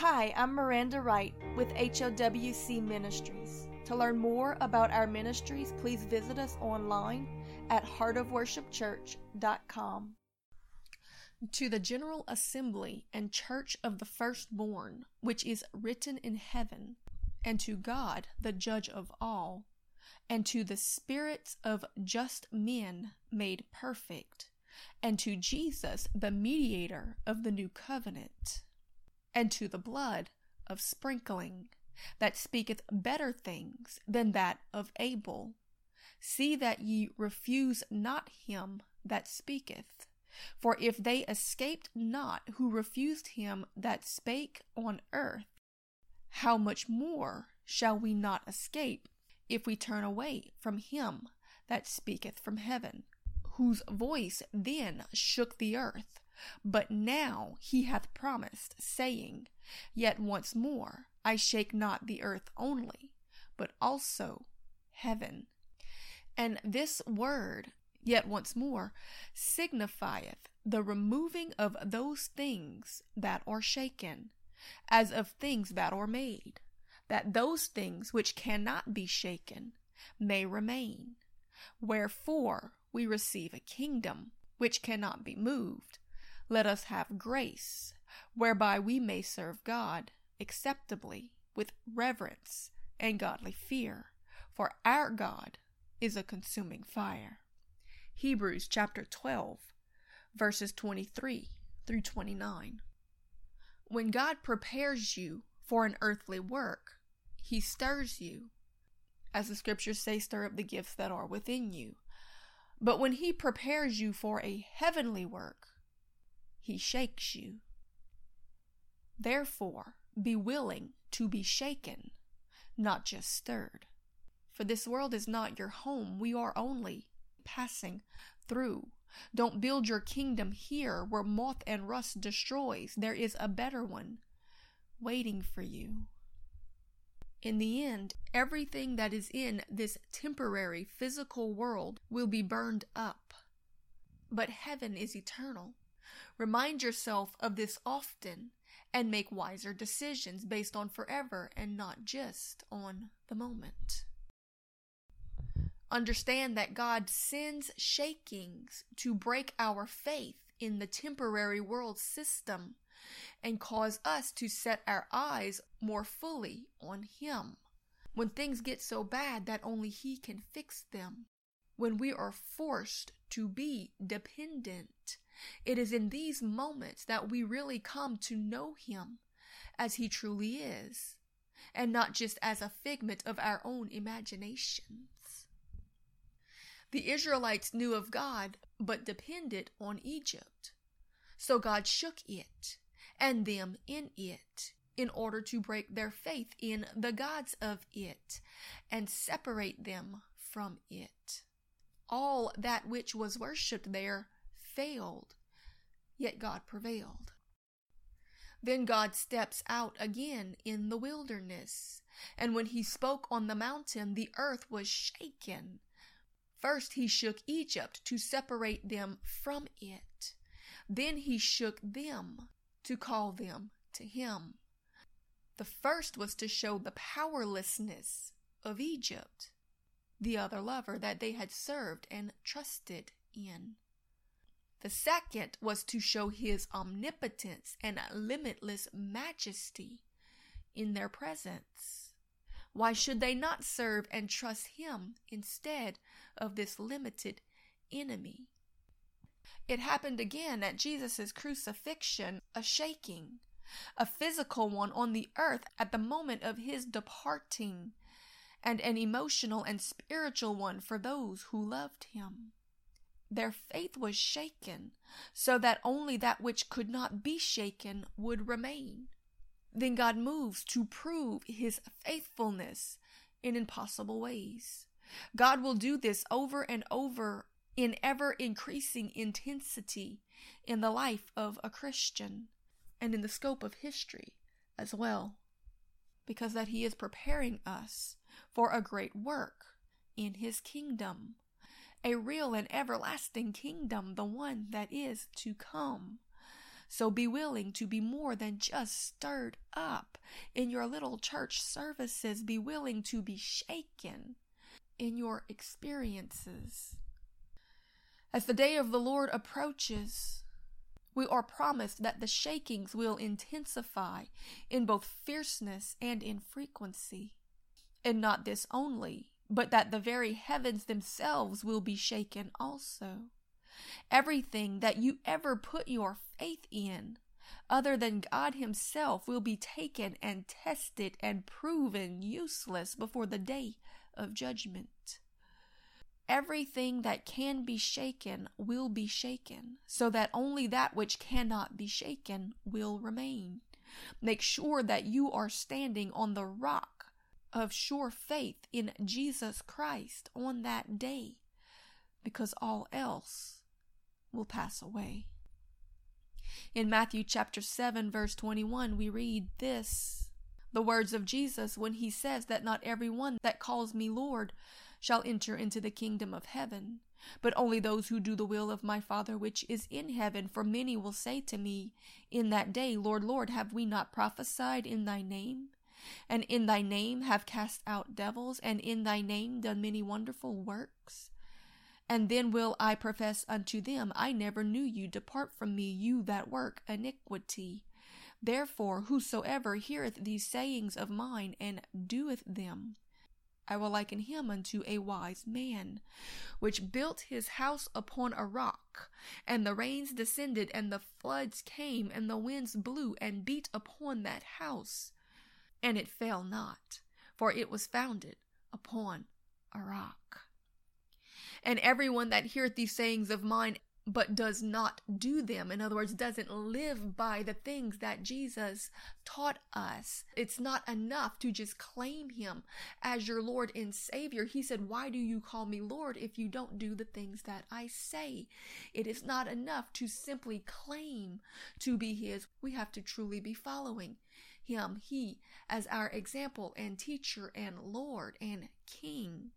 Hi, I'm Miranda Wright with HOWC Ministries. To learn more about our ministries, please visit us online at heartofworshipchurch.com. To the General Assembly and Church of the Firstborn, which is written in heaven, and to God, the Judge of all, and to the spirits of just men made perfect, and to Jesus, the mediator of the new covenant, and to the blood of sprinkling, that speaketh better things than that of Abel. See that ye refuse not him that speaketh. For if they escaped not who refused him that spake on earth, how much more shall we not escape if we turn away from him that speaketh from heaven, whose voice then shook the earth? But now he hath promised, saying, Yet once more I shake not the earth only, but also heaven. And this word, yet once more, signifieth the removing of those things that are shaken, as of things that are made, that those things which cannot be shaken may remain. Wherefore we receive a kingdom which cannot be moved. Let us have grace, whereby we may serve God acceptably with reverence and godly fear, for our God is a consuming fire. Hebrews chapter 12, verses 23 through 29. When God prepares you for an earthly work, he stirs you. As the scriptures say, stir up the gifts that are within you. But when he prepares you for a heavenly work, he shakes you. Therefore, be willing to be shaken, not just stirred. For this world is not your home. We are only passing through. Don't build your kingdom here where moth and rust destroys. There is a better one waiting for you. In the end, everything that is in this temporary physical world will be burned up. But heaven is eternal. Remind yourself of this often and make wiser decisions based on forever and not just on the moment. Understand that God sends shakings to break our faith in the temporary world system and cause us to set our eyes more fully on Him. When things get so bad that only He can fix them, when we are forced to be dependent, it is in these moments that we really come to know Him as He truly is, and not just as a figment of our own imaginations. The Israelites knew of God, but depended on Egypt. So God shook it and them in it in order to break their faith in the gods of it and separate them from it. All that which was worshipped there failed, yet God prevailed. Then God steps out again in the wilderness, and when he spoke on the mountain, the earth was shaken First, he shook Egypt to separate them from it. Then he shook them to call them to him. The first was to show the powerlessness of Egypt, the other lover that they had served and trusted in. The second was to show his omnipotence and limitless majesty in their presence. Why should they not serve and trust him instead of this limited enemy? It happened again at Jesus' crucifixion, a shaking, a physical one on the earth at the moment of his departing, and an emotional and spiritual one for those who loved him. Their faith was shaken, so that only that which could not be shaken would remain then God moves to prove his faithfulness in impossible ways. God will do this over and over in ever increasing intensity in the life of a Christian and in the scope of history as well, because that he is preparing us for a great work in his kingdom, a real and everlasting kingdom, the one that is to come. So be willing to be more than just stirred up in your little church services. Be willing to be shaken in your experiences. As the day of the Lord approaches, we are promised that the shakings will intensify in both fierceness and in frequency. And not this only, but that the very heavens themselves will be shaken also. Everything that you ever put your faith in, other than God Himself, will be taken and tested and proven useless before the day of judgment. Everything that can be shaken will be shaken, so that only that which cannot be shaken will remain. Make sure that you are standing on the rock of sure faith in Jesus Christ on that day, because all else will pass away. In Matthew chapter 7 verse 21 we read this the words of Jesus when he says that not every one that calls me Lord shall enter into the kingdom of heaven, but only those who do the will of my Father which is in heaven. For many will say to me in that day, Lord, Lord, have we not prophesied in thy name? And in thy name have cast out devils, and in thy name done many wonderful works? And then will I profess unto them, I never knew you. Depart from me, you that work iniquity. Therefore, whosoever heareth these sayings of mine and doeth them, I will liken him unto a wise man, which built his house upon a rock. And the rains descended, and the floods came, and the winds blew and beat upon that house. And it fell not, for it was founded upon a rock. And everyone that heareth these sayings of mine but does not do them. In other words, doesn't live by the things that Jesus taught us. It's not enough to just claim him as your Lord and Savior. He said, Why do you call me Lord if you don't do the things that I say? It is not enough to simply claim to be his. We have to truly be following him, he, as our example and teacher and Lord and King.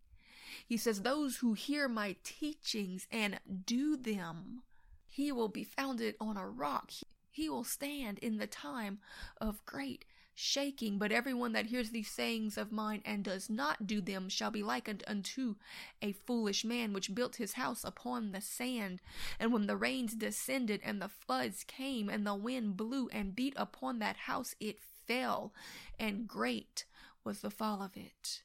He says, Those who hear my teachings and do them, he will be founded on a rock. He will stand in the time of great shaking. But everyone that hears these sayings of mine and does not do them shall be likened unto a foolish man which built his house upon the sand. And when the rains descended and the floods came and the wind blew and beat upon that house, it fell, and great was the fall of it.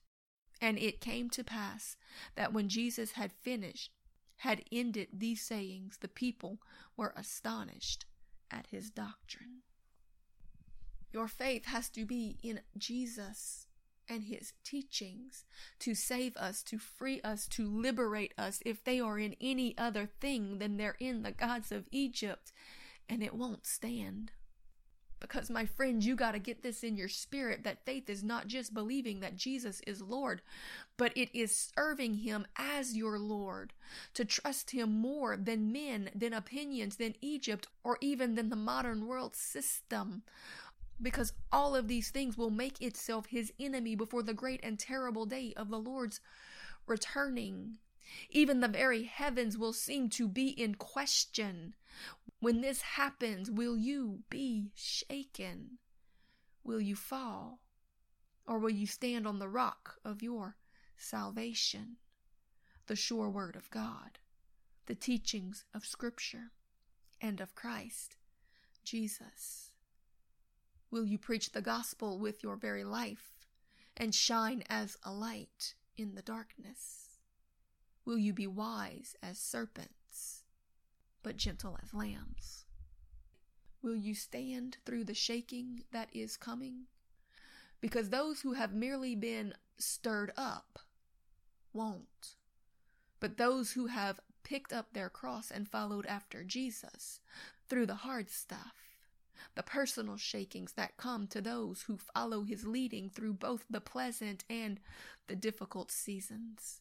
And it came to pass that when Jesus had finished, had ended these sayings, the people were astonished at his doctrine. Your faith has to be in Jesus and his teachings to save us, to free us, to liberate us. If they are in any other thing, then they're in the gods of Egypt, and it won't stand. Because, my friends, you got to get this in your spirit that faith is not just believing that Jesus is Lord, but it is serving Him as your Lord, to trust Him more than men, than opinions, than Egypt, or even than the modern world system. Because all of these things will make itself His enemy before the great and terrible day of the Lord's returning. Even the very heavens will seem to be in question. When this happens, will you be shaken? Will you fall? Or will you stand on the rock of your salvation, the sure word of God, the teachings of Scripture, and of Christ, Jesus? Will you preach the gospel with your very life and shine as a light in the darkness? Will you be wise as serpents but gentle as lambs. Will you stand through the shaking that is coming? Because those who have merely been stirred up won't. But those who have picked up their cross and followed after Jesus through the hard stuff, the personal shakings that come to those who follow his leading through both the pleasant and the difficult seasons,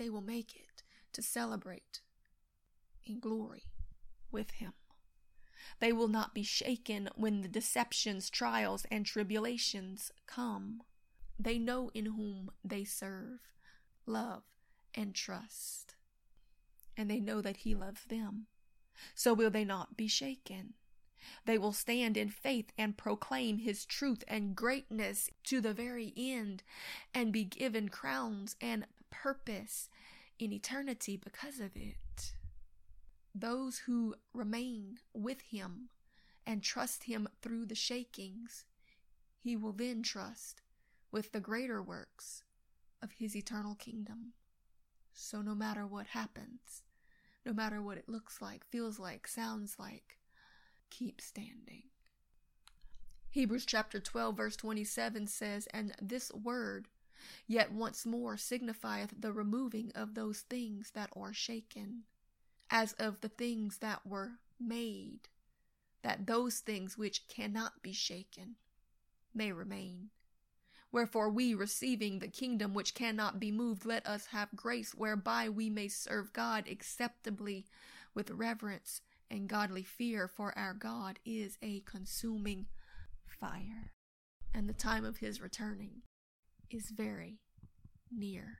they will make it to celebrate in glory with him. They will not be shaken when the deceptions, trials, and tribulations come. They know in whom they serve, love, and trust. And they know that he loves them. So will they not be shaken. They will stand in faith and proclaim his truth and greatness to the very end and be given crowns and purpose in eternity because of it. Those who remain with him and trust him through the shakings, he will then trust with the greater works of his eternal kingdom. So no matter what happens, no matter what it looks like, feels like, sounds like, keep standing. Hebrews chapter 12, verse 27 says, And this word yet once more signifieth the removing of those things that are shaken, as of the things that were made, that those things which cannot be shaken may remain. Wherefore we, receiving the kingdom which cannot be moved, let us have grace whereby we may serve God acceptably with reverence and godly fear, for our God is a consuming fire, and the time of his returning is very near.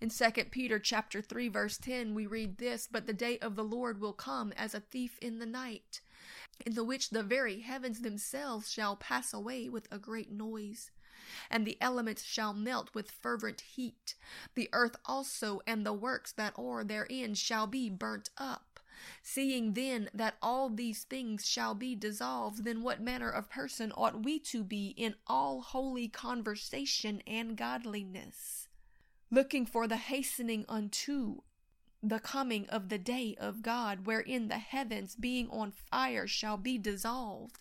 In 2 Peter chapter 3 verse 10 we read this, but the day of the Lord will come as a thief in the night, in the which the very heavens themselves shall pass away with a great noise, and the elements shall melt with fervent heat. The earth also and the works that are therein shall be burnt up. Seeing then that all these things shall be dissolved, then what manner of person ought we to be in all holy conversation and godliness? Looking for the hastening unto the coming of the day of God, wherein the heavens being on fire shall be dissolved,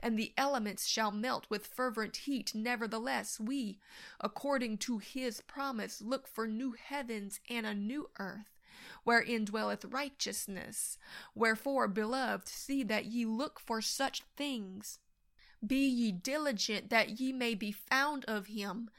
and the elements shall melt with fervent heat. Nevertheless, we, according to his promise, look for new heavens and a new earth, wherein dwelleth righteousness. Wherefore, beloved, see that ye look for such things. Be ye diligent that ye may be found of him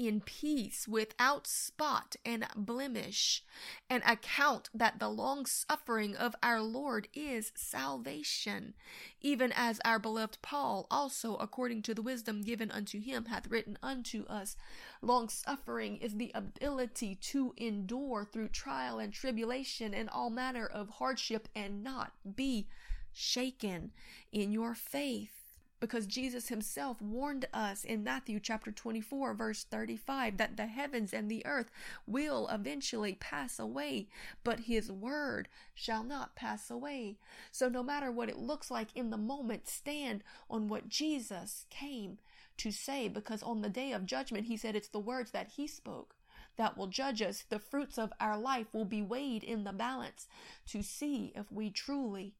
in peace without spot and blemish, and account that the long suffering of our Lord is salvation, even as our beloved Paul also, according to the wisdom given unto him, hath written unto us. Long suffering is the ability to endure through trial and tribulation and all manner of hardship and not be shaken in your faith because Jesus himself warned us in Matthew chapter 24 verse 35 that the heavens and the earth will eventually pass away, but his word shall not pass away. So no matter what it looks like in the moment, stand on what Jesus came to say because on the day of judgment he said it's the words that he spoke that will judge us. The fruits of our life will be weighed in the balance to see if we truly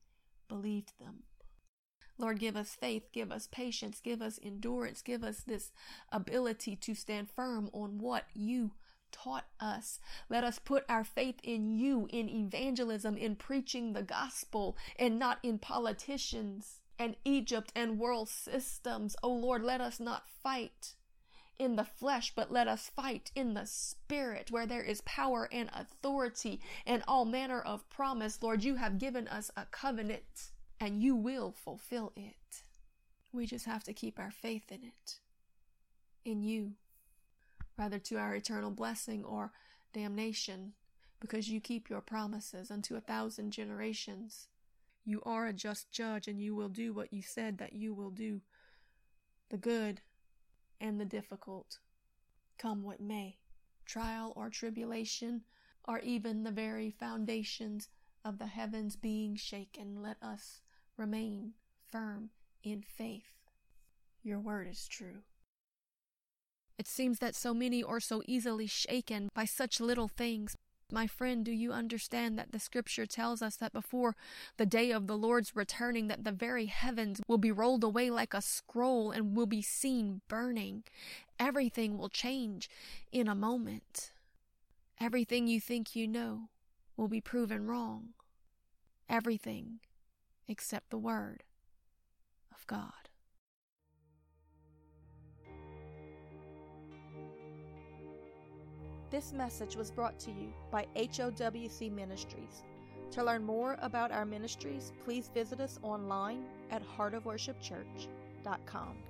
believed them. Lord, give us faith, give us patience, give us endurance, give us this ability to stand firm on what you taught us. Let us put our faith in you, in evangelism, in preaching the gospel, and not in politicians and Egypt and world systems. Oh Lord, let us not fight in the flesh, but let us fight in the spirit, where there is power and authority and all manner of promise. Lord, you have given us a covenant and you will fulfill it. We just have to keep our faith in it, in you, rather to our eternal blessing or damnation, because you keep your promises unto a thousand generations. You are a just judge, and you will do what you said that you will do, the good and the difficult, come what may, trial or tribulation, or even the very foundations of the heavens being shaken. Let us remain firm in faith. Your word is true. It seems that so many are so easily shaken by such little things. My friend, do you understand that the scripture tells us that before the day of the Lord's returning that the very heavens will be rolled away like a scroll and will be seen burning. Everything will change in a moment. Everything you think you know will be proven wrong. Everything except the Word of God. This message was brought to you by HOWC Ministries. To learn more about our ministries, please visit us online at heartofworshipchurch.com.